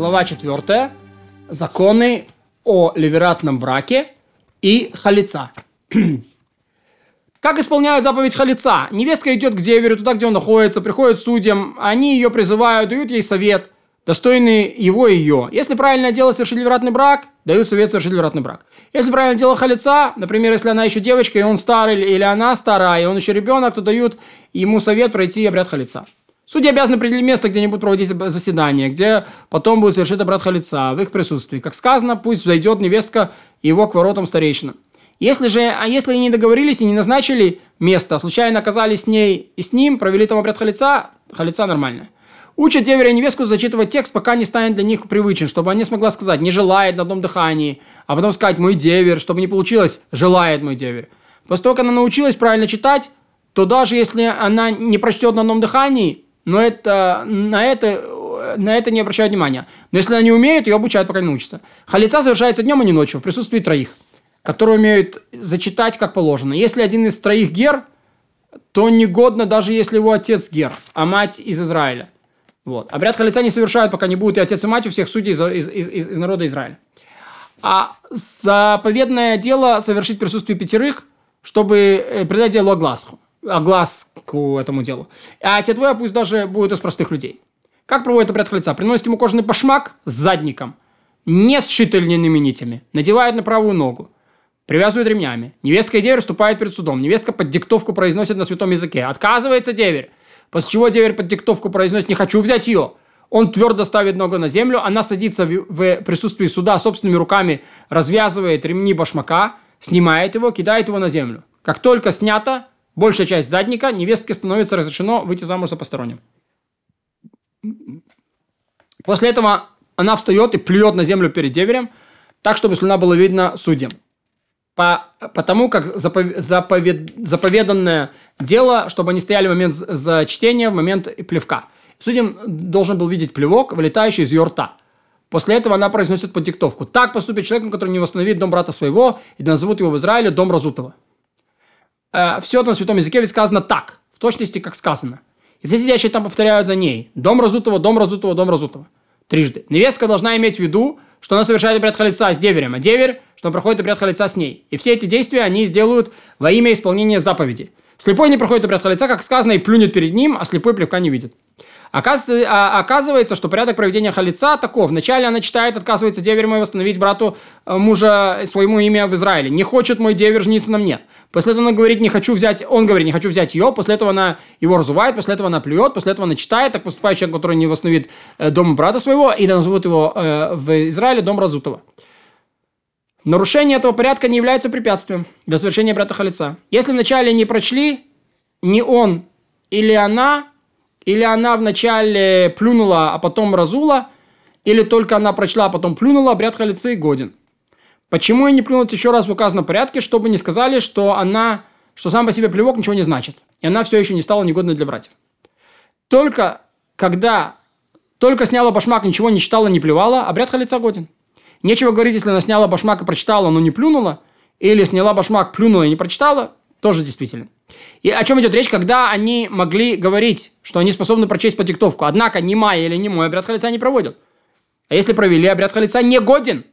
глава 4, законы о ливератном браке и халица. Как исполняют заповедь халица? Невестка идет к деверю, туда, где он находится, приходит судьям, они ее призывают, дают ей совет, достойный его и ее. Если правильное дело совершить ливератный брак, дают совет совершить ливератный брак. Если правильное дело халица, например, если она еще девочка, и он старый, или она старая, и он еще ребенок, то дают ему совет пройти обряд халица. Судьи обязаны определить место, где они будут проводить заседание, где потом будет совершить обряд халица в их присутствии. Как сказано, пусть зайдет невестка его к воротам старейшина. Если же, а если они договорились и не назначили место, случайно оказались с ней и с ним, провели там обряд халица, халица нормально. Учат деверя и невестку зачитывать текст, пока не станет для них привычен, чтобы они смогла сказать «не желает на одном дыхании», а потом сказать «мой девер», чтобы не получилось «желает мой девер». После того, как она научилась правильно читать, то даже если она не прочтет на одном дыхании, но это, на, это, на это не обращают внимания. Но если она не умеет, ее обучают, пока не научится. Халица совершается днем, а не ночью, в присутствии троих которые умеют зачитать как положено. Если один из троих гер, то негодно, даже если его отец гер, а мать из Израиля. Вот. Обряд халица не совершают, пока не будут и отец, и мать у всех судей из, из, из, из народа Израиля. А заповедное дело совершить в присутствии пятерых, чтобы э, придать делу огласку, огласку этому делу. А те двое пусть даже будут из простых людей. Как проводит обряд халица? Приносит ему кожаный башмак с задником, не сшитый льняными нитями, надевает на правую ногу, Привязывают ремнями. Невестка и деверь вступают перед судом. Невестка под диктовку произносит на святом языке. Отказывается деверь. После чего деверь под диктовку произносит «не хочу взять ее». Он твердо ставит ногу на землю, она садится в присутствии суда собственными руками, развязывает ремни башмака, снимает его, кидает его на землю. Как только снято, большая часть задника, невестке становится разрешено выйти замуж за посторонним. После этого она встает и плюет на землю перед деверем, так, чтобы слюна была видна судьям по, по тому, как заповед, заповед, заповеданное дело, чтобы они стояли в момент зачтения, в момент плевка. Судьям должен был видеть плевок, вылетающий из ее рта. После этого она произносит под диктовку. Так поступит человек, который не восстановит дом брата своего, и назовут его в Израиле дом разутого. Э, все на святом языке ведь сказано так, в точности, как сказано. И все сидящие там повторяют за ней. Дом разутого, дом разутого, дом разутого. Трижды. Невестка должна иметь в виду, что она совершает обряд халица с деверем, а деверь, что он проходит обряд халица с ней. И все эти действия они сделают во имя исполнения заповеди. Слепой не проходит обряд халица, как сказано, и плюнет перед ним, а слепой плевка не видит. Оказывается, а, оказывается, что порядок проведения халица таков. Вначале она читает, отказывается деверь мой восстановить брату э, мужа своему имя в Израиле. Не хочет мой девер жениться на мне. После этого она говорит, не хочу взять, он говорит, не хочу взять ее. После этого она его разувает, после этого она плюет, после этого она читает, так поступает человек, который не восстановит э, дом брата своего, и назовут его э, в Израиле дом разутого. Нарушение этого порядка не является препятствием для совершения брата халица. Если вначале не прочли, не он или она или она вначале плюнула, а потом разула, или только она прочла, а потом плюнула, обряд халицы годен. Почему я не плюнуть еще раз в указанном порядке, чтобы не сказали, что она, что сам по себе плевок ничего не значит, и она все еще не стала негодной для братьев. Только когда только сняла башмак, ничего не читала, не плевала, обряд халица годен. Нечего говорить, если она сняла башмак и прочитала, но не плюнула, или сняла башмак, плюнула и не прочитала, тоже действительно. И о чем идет речь, когда они могли говорить, что они способны прочесть по диктовку, однако не немая или не мой обряд халица не проводят. А если провели, обряд халица не годен.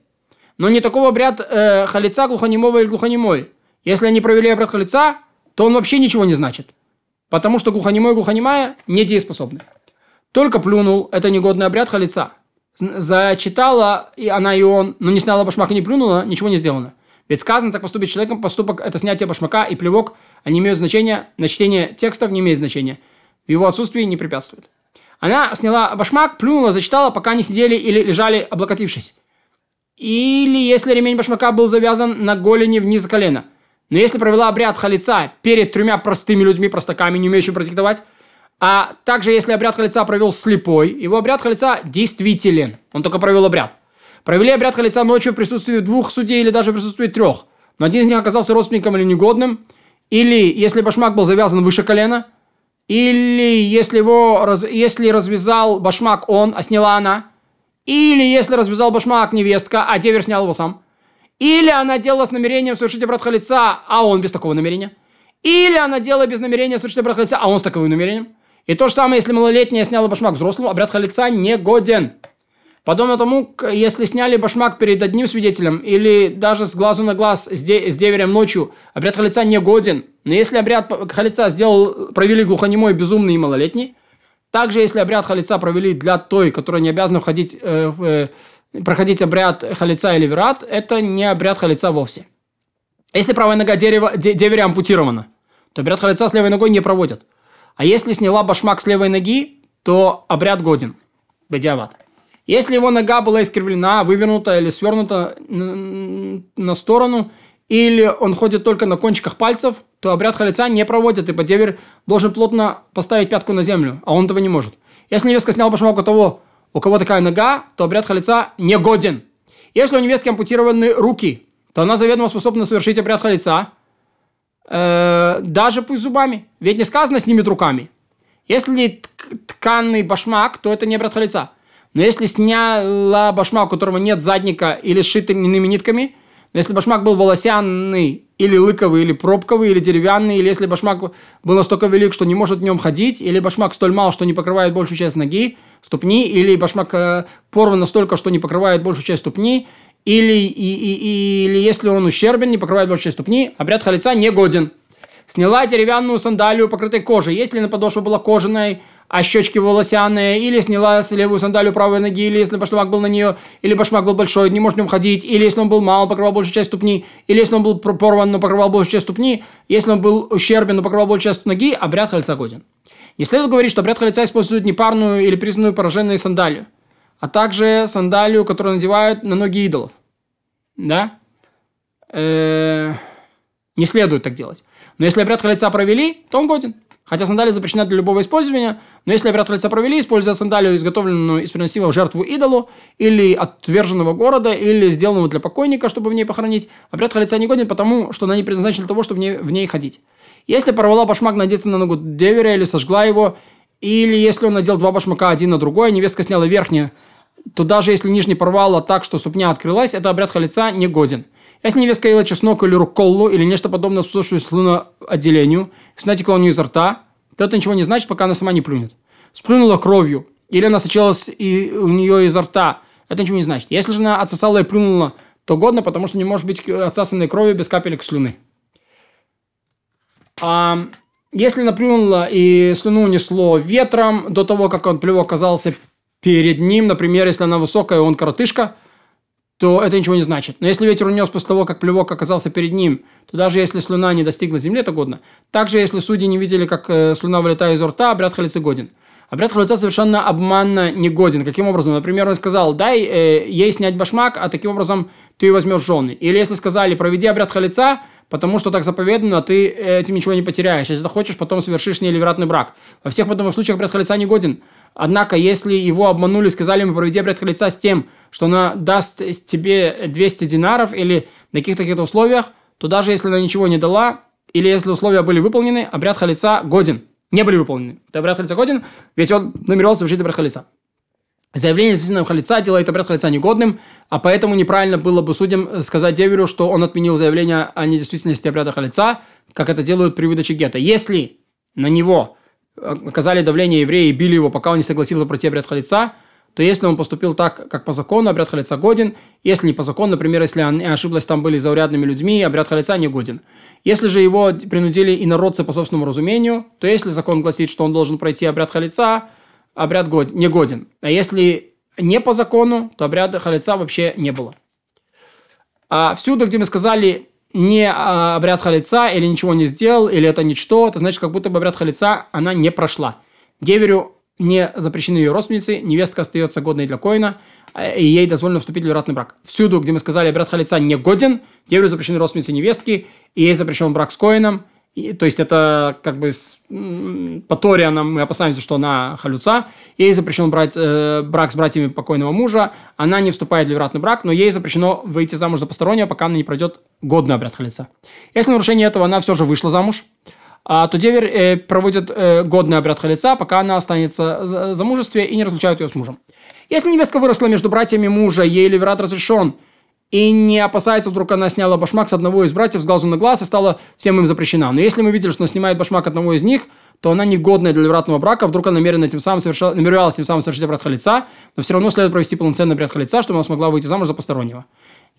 Но не такого обряд э, халица глухонемого или глухонемой. Если они провели обряд халица, то он вообще ничего не значит. Потому что глухонемой и глухонемая недееспособны. Только плюнул, это негодный обряд халица. Зачитала и она и он, но не сняла башмак и не плюнула, ничего не сделано. Ведь сказано, так поступить человеком, поступок – это снятие башмака и плевок, они имеют значение, на чтение текстов не имеет значения. В его отсутствии не препятствует. Она сняла башмак, плюнула, зачитала, пока они сидели или лежали, облокотившись. Или если ремень башмака был завязан на голени вниз колена. Но если провела обряд халица перед тремя простыми людьми, простаками, не умеющими протектовать, а также если обряд халица провел слепой, его обряд халица действителен. Он только провел обряд. Провели обряд халица ночью в присутствии двух судей или даже в присутствии трех. Но один из них оказался родственником или негодным. Или если башмак был завязан выше колена. Или если, его, если развязал башмак он, а сняла она. Или если развязал башмак невестка, а девер снял его сам. Или она делала с намерением совершить обряд халица, а он без такого намерения. Или она делала без намерения совершить обряд халица, а он с таковым намерением. И то же самое, если малолетняя сняла башмак взрослому, обряд халица не годен. Подобно тому, если сняли башмак перед одним свидетелем или даже с глазу на глаз с, де, с деверем ночью, обряд халица не годен. Но если обряд халица сделал, провели глухонемой, безумный и малолетний, также если обряд халица провели для той, которая не обязана входить, э, э, проходить обряд халица или верат, это не обряд халица вовсе. Если правая нога дерева, де, деверя ампутирована, то обряд халица с левой ногой не проводят. А если сняла башмак с левой ноги, то обряд годен. Бедиават. Если его нога была искривлена, вывернута или свернута на сторону, или он ходит только на кончиках пальцев, то обряд халица не проводят, ибо деверь должен плотно поставить пятку на землю, а он этого не может. Если невестка сняла башмак у того, у кого такая нога, то обряд халица не годен. Если у невестки ампутированы руки, то она заведомо способна совершить обряд халица, э, даже пусть зубами. Ведь не сказано снимет руками. Если тканный башмак, то это не обряд халица. Но если сняла башмак, у которого нет задника или сшитый иными нитками, но если башмак был волосяный, или лыковый, или пробковый, или деревянный, или если башмак был настолько велик, что не может в нем ходить, или башмак столь мал, что не покрывает большую часть ноги, ступни, или башмак э, порван настолько, что не покрывает большую часть ступни, или, и, и, или если он ущербен, не покрывает большую часть ступни, обряд халица не годен. Сняла деревянную сандалию, покрытой кожей. Если на подошва была кожаной, а щечки волосяные, или сняла левую сандалию правой ноги, или если башмак был на нее, или башмак был большой, не может в нем ходить, или если он был мал, покрывал большую часть ступни, или если он был порван, но покрывал большую часть ступни, если он был ущербен, но покрывал большую часть ноги, обряд хальца годен. Не следует говорить, что обряд хальца использует непарную или признанную пораженную сандалию, а также сандалию, которую надевают на ноги идолов. Да? Э, не следует так делать. Но если обряд хальца провели, то он годен. Хотя сандалия запрещена для любого использования, но если обряд лица провели, используя сандалию, изготовленную из приносимого в жертву идолу, или отверженного города, или сделанного для покойника, чтобы в ней похоронить, обряд халица не годен, потому что она не предназначена для того, чтобы в ней, в ней ходить. Если порвала башмак, надетый на ногу деверя, или сожгла его, или если он надел два башмака один на другой, а невестка сняла верхний, то даже если нижний порвала так, что ступня открылась, это обряд халица не годен. Если невестка ела чеснок или рукколу, или нечто подобное способствует слюноотделению, слюна текла у нее изо рта, то это ничего не значит, пока она сама не плюнет. Сплюнула кровью, или она сочилась и у нее изо рта, это ничего не значит. Если же она отсосала и плюнула, то годно, потому что не может быть отсасанной крови без капелек слюны. А если она плюнула и слюну унесло ветром до того, как он плевок оказался перед ним, например, если она высокая, он коротышка – то это ничего не значит. Но если ветер унес после того, как плевок оказался перед ним, то даже если слюна не достигла земли, это годно. Также, если судьи не видели, как э, слюна вылетает из рта, обряд халицы годен. Обряд халица совершенно обманно не годен. Каким образом? Например, он сказал, дай э, ей снять башмак, а таким образом ты возьмешь жены. Или если сказали, проведи обряд халица, потому что так заповедано, а ты этим ничего не потеряешь. Если захочешь, потом совершишь неливератный брак. Во всех подобных случаях обряд халица не годен. Однако, если его обманули, сказали ему, проведи обряд халица с тем, что она даст тебе 200 динаров или на каких-то каких условиях, то даже если она ничего не дала, или если условия были выполнены, обряд халица годен. Не были выполнены. Это обряд халица годен, ведь он намеревался совершить обряд халица. Заявление действительно халица делает обряд халица негодным, а поэтому неправильно было бы судьям сказать деверю, что он отменил заявление о недействительности обряда халица, как это делают при выдаче гетто. Если на него оказали давление евреи и били его, пока он не согласился пройти обряд халица, то если он поступил так, как по закону, обряд халица годен. Если не по закону, например, если он ошиблась, там были заурядными людьми, обряд халица не годен. Если же его принудили инородцы по собственному разумению, то если закон гласит, что он должен пройти обряд халица, обряд год, не годен. А если не по закону, то обряда халица вообще не было. А всюду, где мы сказали не а, обряд халица или ничего не сделал, или это ничто, это значит, как будто бы обряд халица она не прошла. Деверю не запрещены ее родственницы, невестка остается годной для коина, а, и ей дозволено вступить в вероятный брак. Всюду, где мы сказали, обряд халица не годен, деверю запрещены родственницы невестки, и ей запрещен брак с коином – и, то есть это как бы с, по Торе она, мы опасаемся, что она халюца. Ей запрещено брать э, брак с братьями покойного мужа. Она не вступает в вероятный брак, но ей запрещено выйти замуж за постороннего, пока она не пройдет годный обряд халица. Если нарушение этого она все же вышла замуж, а, то деверь э, проводит э, годный обряд халица, пока она останется за, замужестве и не разлучают ее с мужем. Если невестка выросла между братьями мужа, ей ливерат разрешен, и не опасается, вдруг она сняла башмак с одного из братьев с глазу на глаз и стала всем им запрещена. Но если мы видели, что она снимает башмак одного из них, то она негодная для вратного брака, вдруг она намеренно тем самым совершала, намеревалась тем самым совершить обряд халица, но все равно следует провести полноценный обряд халица, чтобы она смогла выйти замуж за постороннего.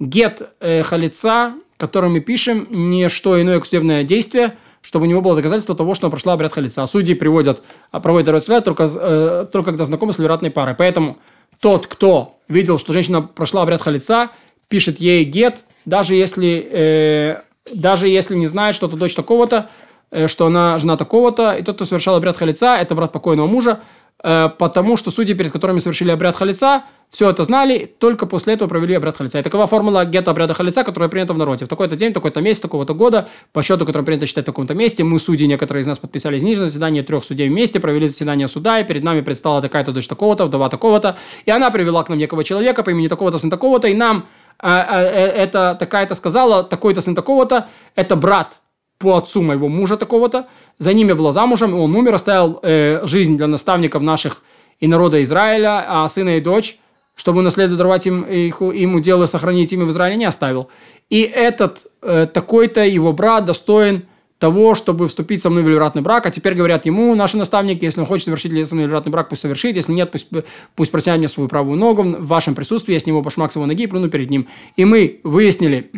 Гет э, халица, который мы пишем, не что иное, как судебное действие, чтобы у него было доказательство того, что она прошла обряд халица. А судьи приводят, а проводят обряд только, э, только когда знакомы с вероятной парой. Поэтому тот, кто видел, что женщина прошла обряд халица, пишет ей гет, даже если, э, даже если не знает, что это дочь такого-то, э, что она жена такого-то, и тот, кто совершал обряд халица, это брат покойного мужа, э, потому что судьи, перед которыми совершили обряд халица, все это знали, только после этого провели обряд халица. И такова формула гетто обряда халица, которая принята в народе. В такой-то день, такой-то месяц, такого-то года, по счету, который принято считать в таком-то месте, мы, судьи, некоторые из нас подписались ниже, заседание трех судей вместе, провели заседание суда, и перед нами предстала такая-то дочь такого-то, вдова такого-то, и она привела к нам некого человека по имени такого-то, сын такого-то, и нам это такая-то сказала, такой-то сын такого-то, это брат по отцу моего мужа такого-то, за ними была замужем, он умер, оставил э, жизнь для наставников наших и народа Израиля, а сына и дочь, чтобы унаследовать даровать им, их, им удел сохранить ими в Израиле, не оставил. И этот э, такой-то его брат достоин того, чтобы вступить со мной в велюратный брак, а теперь говорят ему, наши наставники, если он хочет совершить со мной велюратный брак, пусть совершит, если нет, пусть, пусть протянет свою правую ногу в вашем присутствии, я сниму башмак с его ноги и плюну перед ним. И мы выяснили,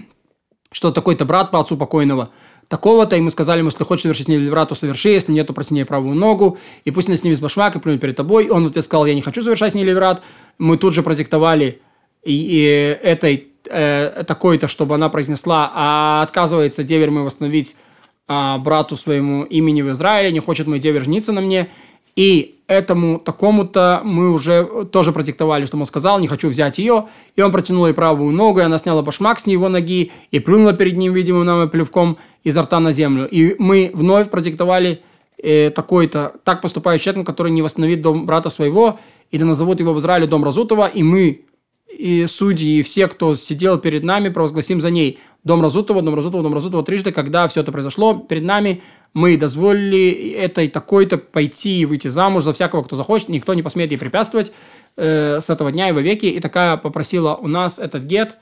что такой-то брат по отцу покойного такого-то, и мы сказали ему, если хочешь совершить велюрат, то соверши, если нет, то протяни правую ногу, и пусть он снимет башмак и плюнет перед тобой. Он в ответ сказал, я не хочу совершать велюрат. Мы тут же продиктовали и, и этой э, такой-то, чтобы она произнесла, а отказывается деверь мой восстановить а, брату своему имени в Израиле, не хочет мой девер жениться на мне. И этому такому-то мы уже тоже продиктовали, что он сказал, не хочу взять ее. И он протянул ей правую ногу, и она сняла башмак с него ноги и плюнула перед ним, видимым нам плевком изо рта на землю. И мы вновь продиктовали э, такой-то, так поступает человек, который не восстановит дом брата своего, и да назовут его в Израиле дом Разутова, и мы и судьи, и все, кто сидел перед нами, провозгласим за ней дом Разутова, дом Разутова, дом Разутова трижды, когда все это произошло перед нами, мы дозволили этой такой-то пойти и выйти замуж за всякого, кто захочет, никто не посмеет ей препятствовать э, с этого дня и во веки. И такая попросила у нас этот гет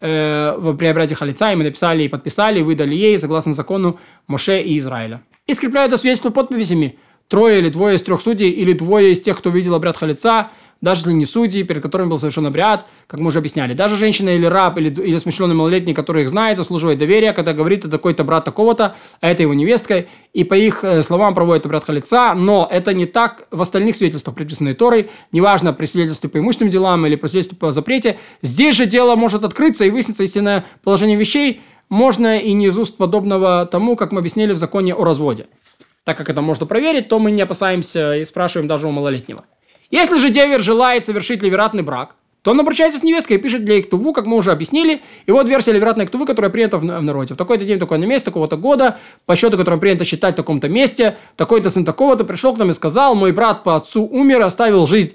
э, в приобряде халица, и мы написали и подписали, и выдали ей согласно закону Моше и Израиля. И скрепляю это свидетельство подписями. Трое или двое из трех судей, или двое из тех, кто видел обряд халица, даже если не судьи, перед которыми был совершен обряд, как мы уже объясняли. Даже женщина или раб, или, или смешленный малолетний, который их знает, заслуживает доверия, когда говорит, это такой-то брат такого-то, а это его невестка, и по их э, словам проводит обряд халица, но это не так в остальных свидетельствах, предписанных Торой, неважно, при свидетельстве по имущественным делам или при свидетельстве по запрете, здесь же дело может открыться и выясниться истинное положение вещей, можно и не из уст подобного тому, как мы объяснили в законе о разводе. Так как это можно проверить, то мы не опасаемся и спрашиваем даже у малолетнего. Если же девер желает совершить ливератный брак, то он обращается с невесткой и пишет для Иктуву, как мы уже объяснили. И вот версия ливератной Иктувы, которая принята в, народе. В такой-то день, в такое месте, такого-то года, по счету, которым принято считать в таком-то месте, такой-то сын такого-то пришел к нам и сказал, мой брат по отцу умер, оставил жизнь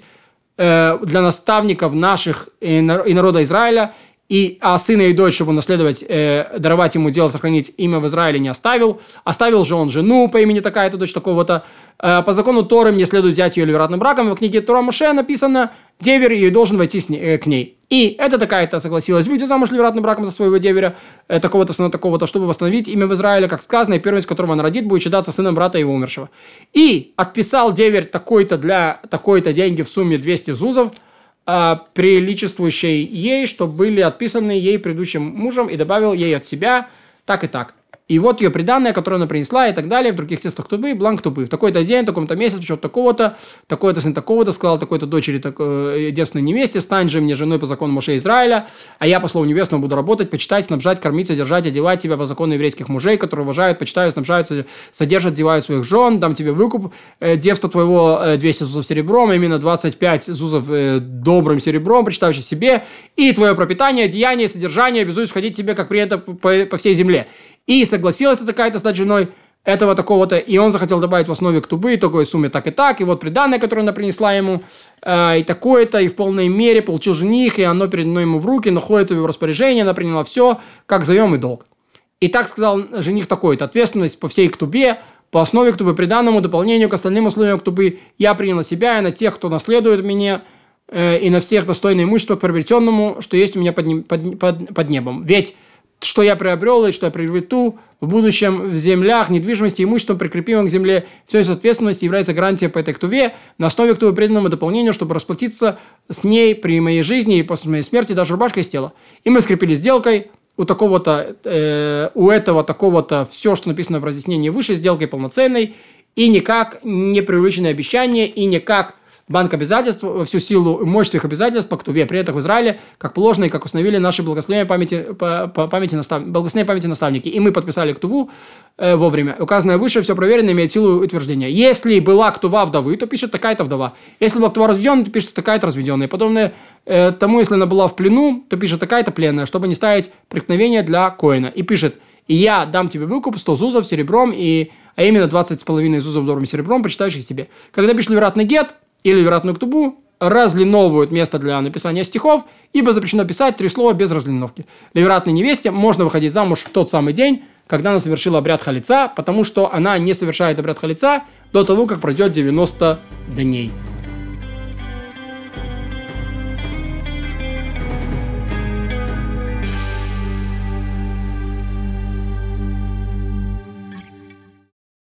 э, для наставников наших и народа Израиля, и, а сына и дочь, чтобы наследовать, э, даровать ему дело, сохранить имя в Израиле не оставил. Оставил же он жену по имени такая-то, дочь такого-то. Э, по закону Торы мне следует взять ее ливератным браком. В книге Тора Муше написано, девер ее должен войти с ней, э, к ней. И эта такая-то согласилась выйти замуж ливератным браком за своего деверя, э, такого-то сына такого-то, чтобы восстановить имя в Израиле, как сказано, и первенец, которого она родит, будет считаться сыном брата его умершего. И отписал деверь такой-то для такой-то деньги в сумме 200 зузов – приличествующей ей, что были отписаны ей предыдущим мужем, и добавил ей от себя так и так. И вот ее приданное, которое она принесла, и так далее, в других тестах тубы, бланк тубы. В такой-то день, в таком-то месяце, почему такого-то, такой-то сын такого-то, сказал такой-то дочери так, э, девственной невесте, стань же мне женой по закону Моше Израиля, а я по слову невестного буду работать, почитать, снабжать, кормить, содержать, одевать тебя по закону еврейских мужей, которые уважают, почитают, снабжают, содержат, одевают своих жен, дам тебе выкуп, э, девства твоего э, 200 зузов серебром, именно 25 зузов э, добрым серебром, причитающий себе, и твое пропитание, деяние, содержание обязуюсь входить тебе, как принято по, по всей земле. И согласилась такая-то стать женой этого такого-то, и он захотел добавить в основе к тубы, такой сумме так и так, и вот приданное, которое она принесла ему, э, и такое-то, и в полной мере получил жених, и оно передано ему в руки, находится в его распоряжении, она приняла все, как заем и долг. И так сказал жених такой-то, ответственность по всей ктубе, по основе ктубы, приданному дополнению к остальным условиям ктубы, я принял на себя и на тех, кто наследует меня, э, и на всех достойное имущество к приобретенному, что есть у меня под, под, под, под небом. Ведь что я приобрел и что я приобрету в будущем в землях, недвижимости, имуществом, прикрепимым к земле, все из ответственности является гарантией по этой ктуве на основе ктувы преданному дополнению, чтобы расплатиться с ней при моей жизни и после моей смерти даже рубашкой из тела. И мы скрепили сделкой у такого-то, э, у этого такого-то все, что написано в разъяснении выше, сделкой полноценной, и никак не преувеличенное обещание, и никак банк обязательств, всю силу и мощь своих обязательств по ктуве, принятых в Израиле, как положено и как установили наши благословения памяти, по, по памяти настав, благословения памяти наставники. И мы подписали ктуву э, вовремя. Указанное выше все проверено, имеет силу утверждения. Если была ктува вдовы, то пишет такая-то вдова. Если была ктува разведенная, то пишет такая-то разведенная. Подобное э, тому, если она была в плену, то пишет такая-то пленная, чтобы не ставить преткновение для коина. И пишет, и я дам тебе выкуп 100 зузов серебром, и, а именно 20,5 зузов долларами серебром, прочитающих тебе. Когда пишешь вероятный гет, или вероятную ктубу разлиновывают место для написания стихов, ибо запрещено писать три слова без разлиновки. Для вероятной невесте можно выходить замуж в тот самый день, когда она совершила обряд халица, потому что она не совершает обряд халица до того, как пройдет 90 дней.